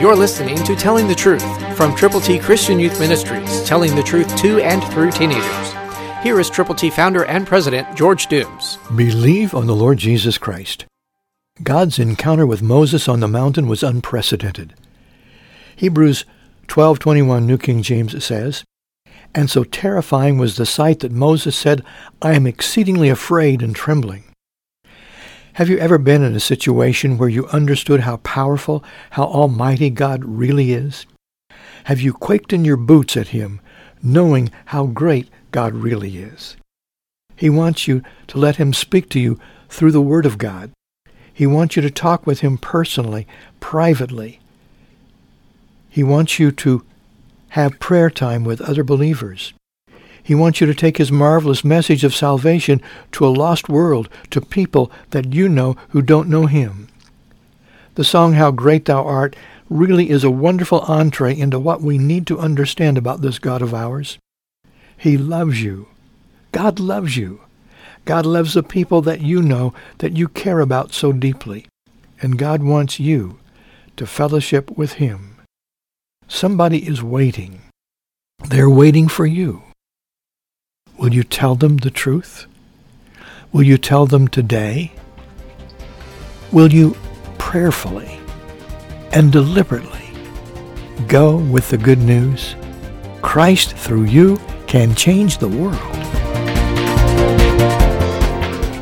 You're listening to Telling the Truth from Triple T Christian Youth Ministries, telling the truth to and through teenagers. Here is Triple T founder and president George Dooms. Believe on the Lord Jesus Christ. God's encounter with Moses on the mountain was unprecedented. Hebrews 12:21 New King James says, "And so terrifying was the sight that Moses said, I am exceedingly afraid and trembling." Have you ever been in a situation where you understood how powerful, how almighty God really is? Have you quaked in your boots at him, knowing how great God really is? He wants you to let him speak to you through the Word of God. He wants you to talk with him personally, privately. He wants you to have prayer time with other believers. He wants you to take his marvelous message of salvation to a lost world, to people that you know who don't know him. The song How Great Thou Art really is a wonderful entree into what we need to understand about this God of ours. He loves you. God loves you. God loves the people that you know that you care about so deeply. And God wants you to fellowship with him. Somebody is waiting. They're waiting for you. Will you tell them the truth? Will you tell them today? Will you prayerfully and deliberately go with the good news? Christ through you can change the world.